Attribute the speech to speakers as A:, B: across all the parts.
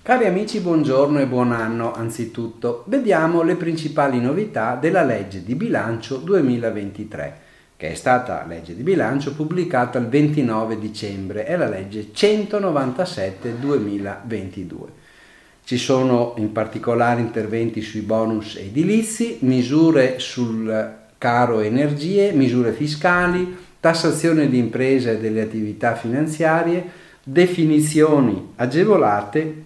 A: Cari amici, buongiorno e buon anno anzitutto. Vediamo le principali novità della legge di bilancio 2023, che è stata legge di bilancio pubblicata il 29 dicembre, è la legge 197 2022. Ci sono in particolare interventi sui bonus edilizi, misure sul caro energie, misure fiscali, tassazione di imprese e delle attività finanziarie, definizioni agevolate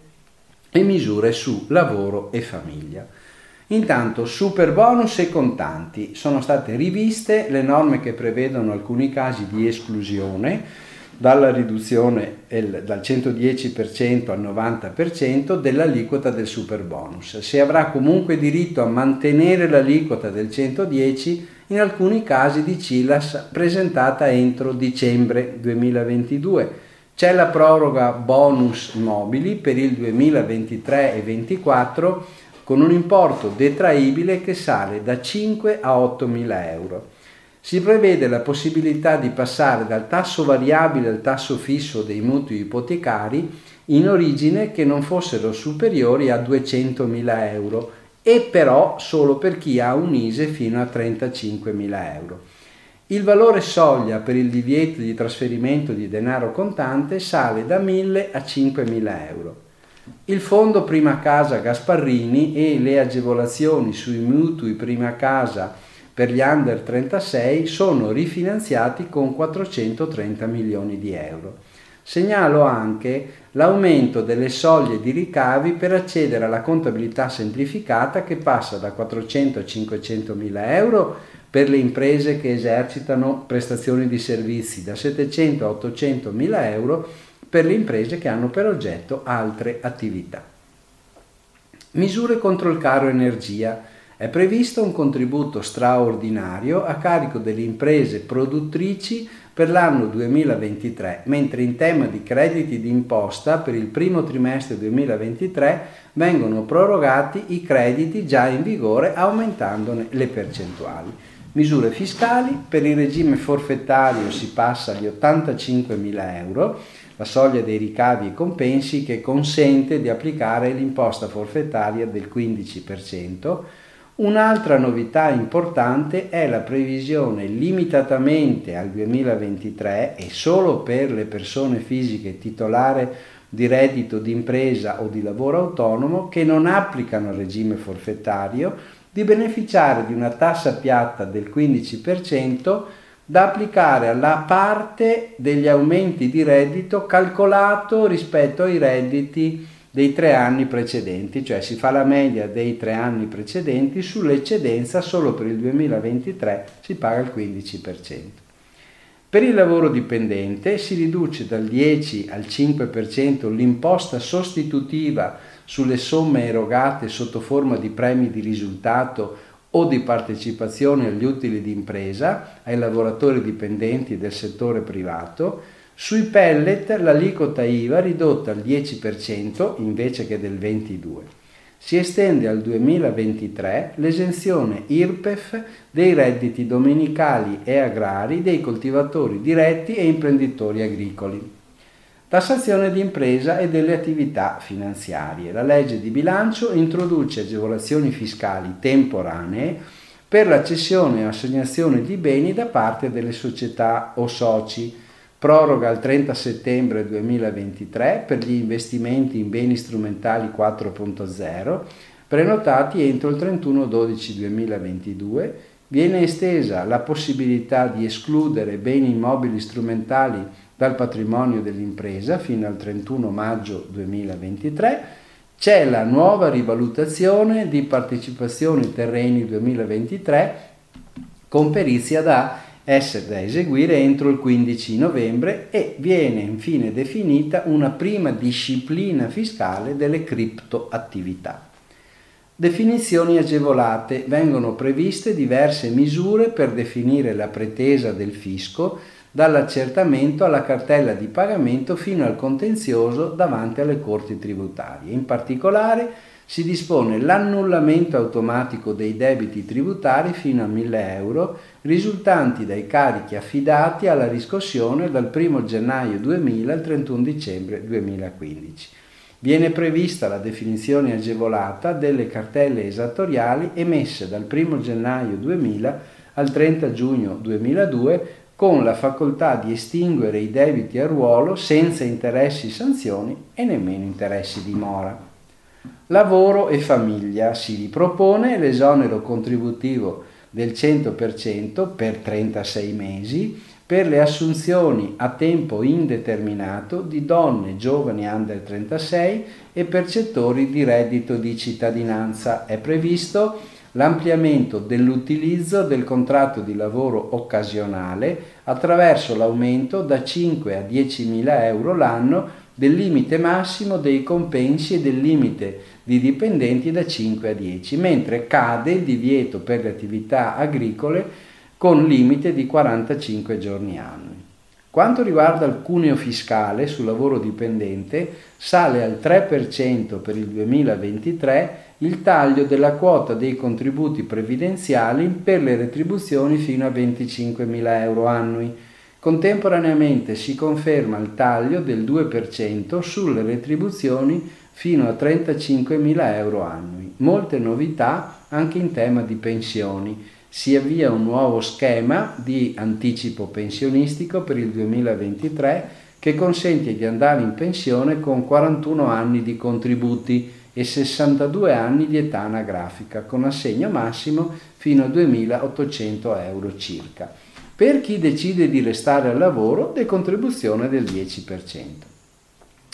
A: e misure su lavoro e famiglia. Intanto super bonus e contanti sono state riviste le norme che prevedono alcuni casi di esclusione dalla riduzione dal 110% al 90% dell'aliquota del super bonus. Si avrà comunque diritto a mantenere l'aliquota del 110 in alcuni casi di CILAS presentata entro dicembre 2022 c'è la proroga bonus mobili per il 2023 e 2024 con un importo detraibile che sale da 5 a 8 mila euro. Si prevede la possibilità di passare dal tasso variabile al tasso fisso dei mutui ipotecari in origine che non fossero superiori a 200 mila euro e però solo per chi ha un ISE fino a 35 mila euro. Il valore soglia per il divieto di trasferimento di denaro contante sale da 1.000 a 5.000 euro. Il fondo prima casa Gasparrini e le agevolazioni sui mutui prima casa per gli under 36 sono rifinanziati con 430 milioni di euro. Segnalo anche l'aumento delle soglie di ricavi per accedere alla contabilità semplificata che passa da 400 a 500 mila euro per le imprese che esercitano prestazioni di servizi da 700 a 800 mila euro per le imprese che hanno per oggetto altre attività. Misure contro il caro energia. È previsto un contributo straordinario a carico delle imprese produttrici per l'anno 2023, mentre in tema di crediti d'imposta per il primo trimestre 2023 vengono prorogati i crediti già in vigore aumentandone le percentuali. Misure fiscali, per il regime forfettario si passa agli 85.000 euro, la soglia dei ricavi e compensi che consente di applicare l'imposta forfettaria del 15%. Un'altra novità importante è la previsione limitatamente al 2023 e solo per le persone fisiche titolare di reddito d'impresa o di lavoro autonomo che non applicano il regime forfettario di beneficiare di una tassa piatta del 15% da applicare alla parte degli aumenti di reddito calcolato rispetto ai redditi dei tre anni precedenti, cioè si fa la media dei tre anni precedenti, sull'eccedenza solo per il 2023 si paga il 15%. Per il lavoro dipendente si riduce dal 10 al 5% l'imposta sostitutiva sulle somme erogate sotto forma di premi di risultato o di partecipazione agli utili di impresa ai lavoratori dipendenti del settore privato, sui pellet l'aliquota IVA ridotta al 10% invece che del 22%. Si estende al 2023 l'esenzione IRPEF dei redditi domenicali e agrari dei coltivatori diretti e imprenditori agricoli. Tassazione di impresa e delle attività finanziarie. La legge di bilancio introduce agevolazioni fiscali temporanee per la cessione e assegnazione di beni da parte delle società o soci. Proroga al 30 settembre 2023 per gli investimenti in beni strumentali 4.0 prenotati entro il 31-12-2022 viene estesa la possibilità di escludere beni immobili strumentali dal patrimonio dell'impresa fino al 31 maggio 2023. C'è la nuova rivalutazione di partecipazioni terreni 2023 con perizia da essere da eseguire entro il 15 novembre e viene infine definita una prima disciplina fiscale delle criptoattività. Definizioni agevolate. Vengono previste diverse misure per definire la pretesa del fisco dall'accertamento alla cartella di pagamento fino al contenzioso davanti alle corti tributarie. In particolare si dispone l'annullamento automatico dei debiti tributari fino a 1000 euro risultanti dai carichi affidati alla riscossione dal 1 gennaio 2000 al 31 dicembre 2015. Viene prevista la definizione agevolata delle cartelle esattoriali emesse dal 1 gennaio 2000 al 30 giugno 2002 con la facoltà di estinguere i debiti a ruolo senza interessi, sanzioni e nemmeno interessi di mora. Lavoro e famiglia si ripropone l'esonero contributivo del 100% per 36 mesi per le assunzioni a tempo indeterminato di donne giovani under 36 e percettori di reddito di cittadinanza. È previsto l'ampliamento dell'utilizzo del contratto di lavoro occasionale attraverso l'aumento da 5 a 10 mila euro l'anno del limite massimo dei compensi e del limite di dipendenti da 5 a 10, mentre cade il divieto per le attività agricole con limite di 45 giorni annui. Quanto riguarda il cuneo fiscale sul lavoro dipendente, sale al 3% per il 2023 il taglio della quota dei contributi previdenziali per le retribuzioni fino a 25.000 euro annui, Contemporaneamente si conferma il taglio del 2% sulle retribuzioni fino a 35.000 euro annui. Molte novità anche in tema di pensioni. Si avvia un nuovo schema di anticipo pensionistico per il 2023 che consente di andare in pensione con 41 anni di contributi e 62 anni di età anagrafica, con assegno massimo fino a 2.800 euro circa. Per chi decide di restare al lavoro, decontribuzione del 10%.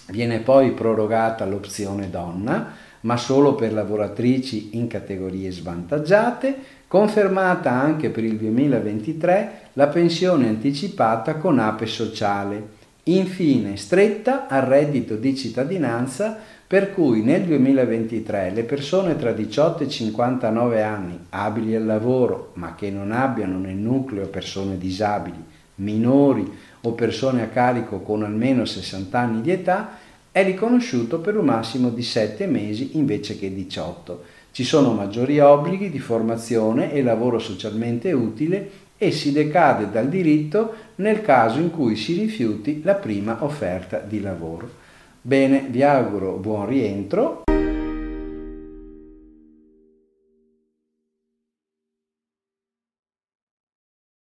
A: Viene poi prorogata l'opzione donna, ma solo per lavoratrici in categorie svantaggiate, confermata anche per il 2023 la pensione anticipata con ape sociale. Infine, stretta al reddito di cittadinanza per cui nel 2023 le persone tra 18 e 59 anni abili al lavoro ma che non abbiano nel nucleo persone disabili, minori o persone a carico con almeno 60 anni di età è riconosciuto per un massimo di 7 mesi invece che 18. Ci sono maggiori obblighi di formazione e lavoro socialmente utile e si decade dal diritto nel caso in cui si rifiuti la prima offerta di lavoro. Bene, vi auguro buon rientro.